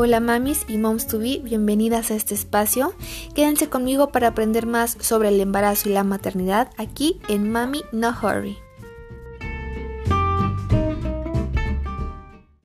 Hola mamis y moms to be, bienvenidas a este espacio. Quédense conmigo para aprender más sobre el embarazo y la maternidad aquí en Mami No Hurry.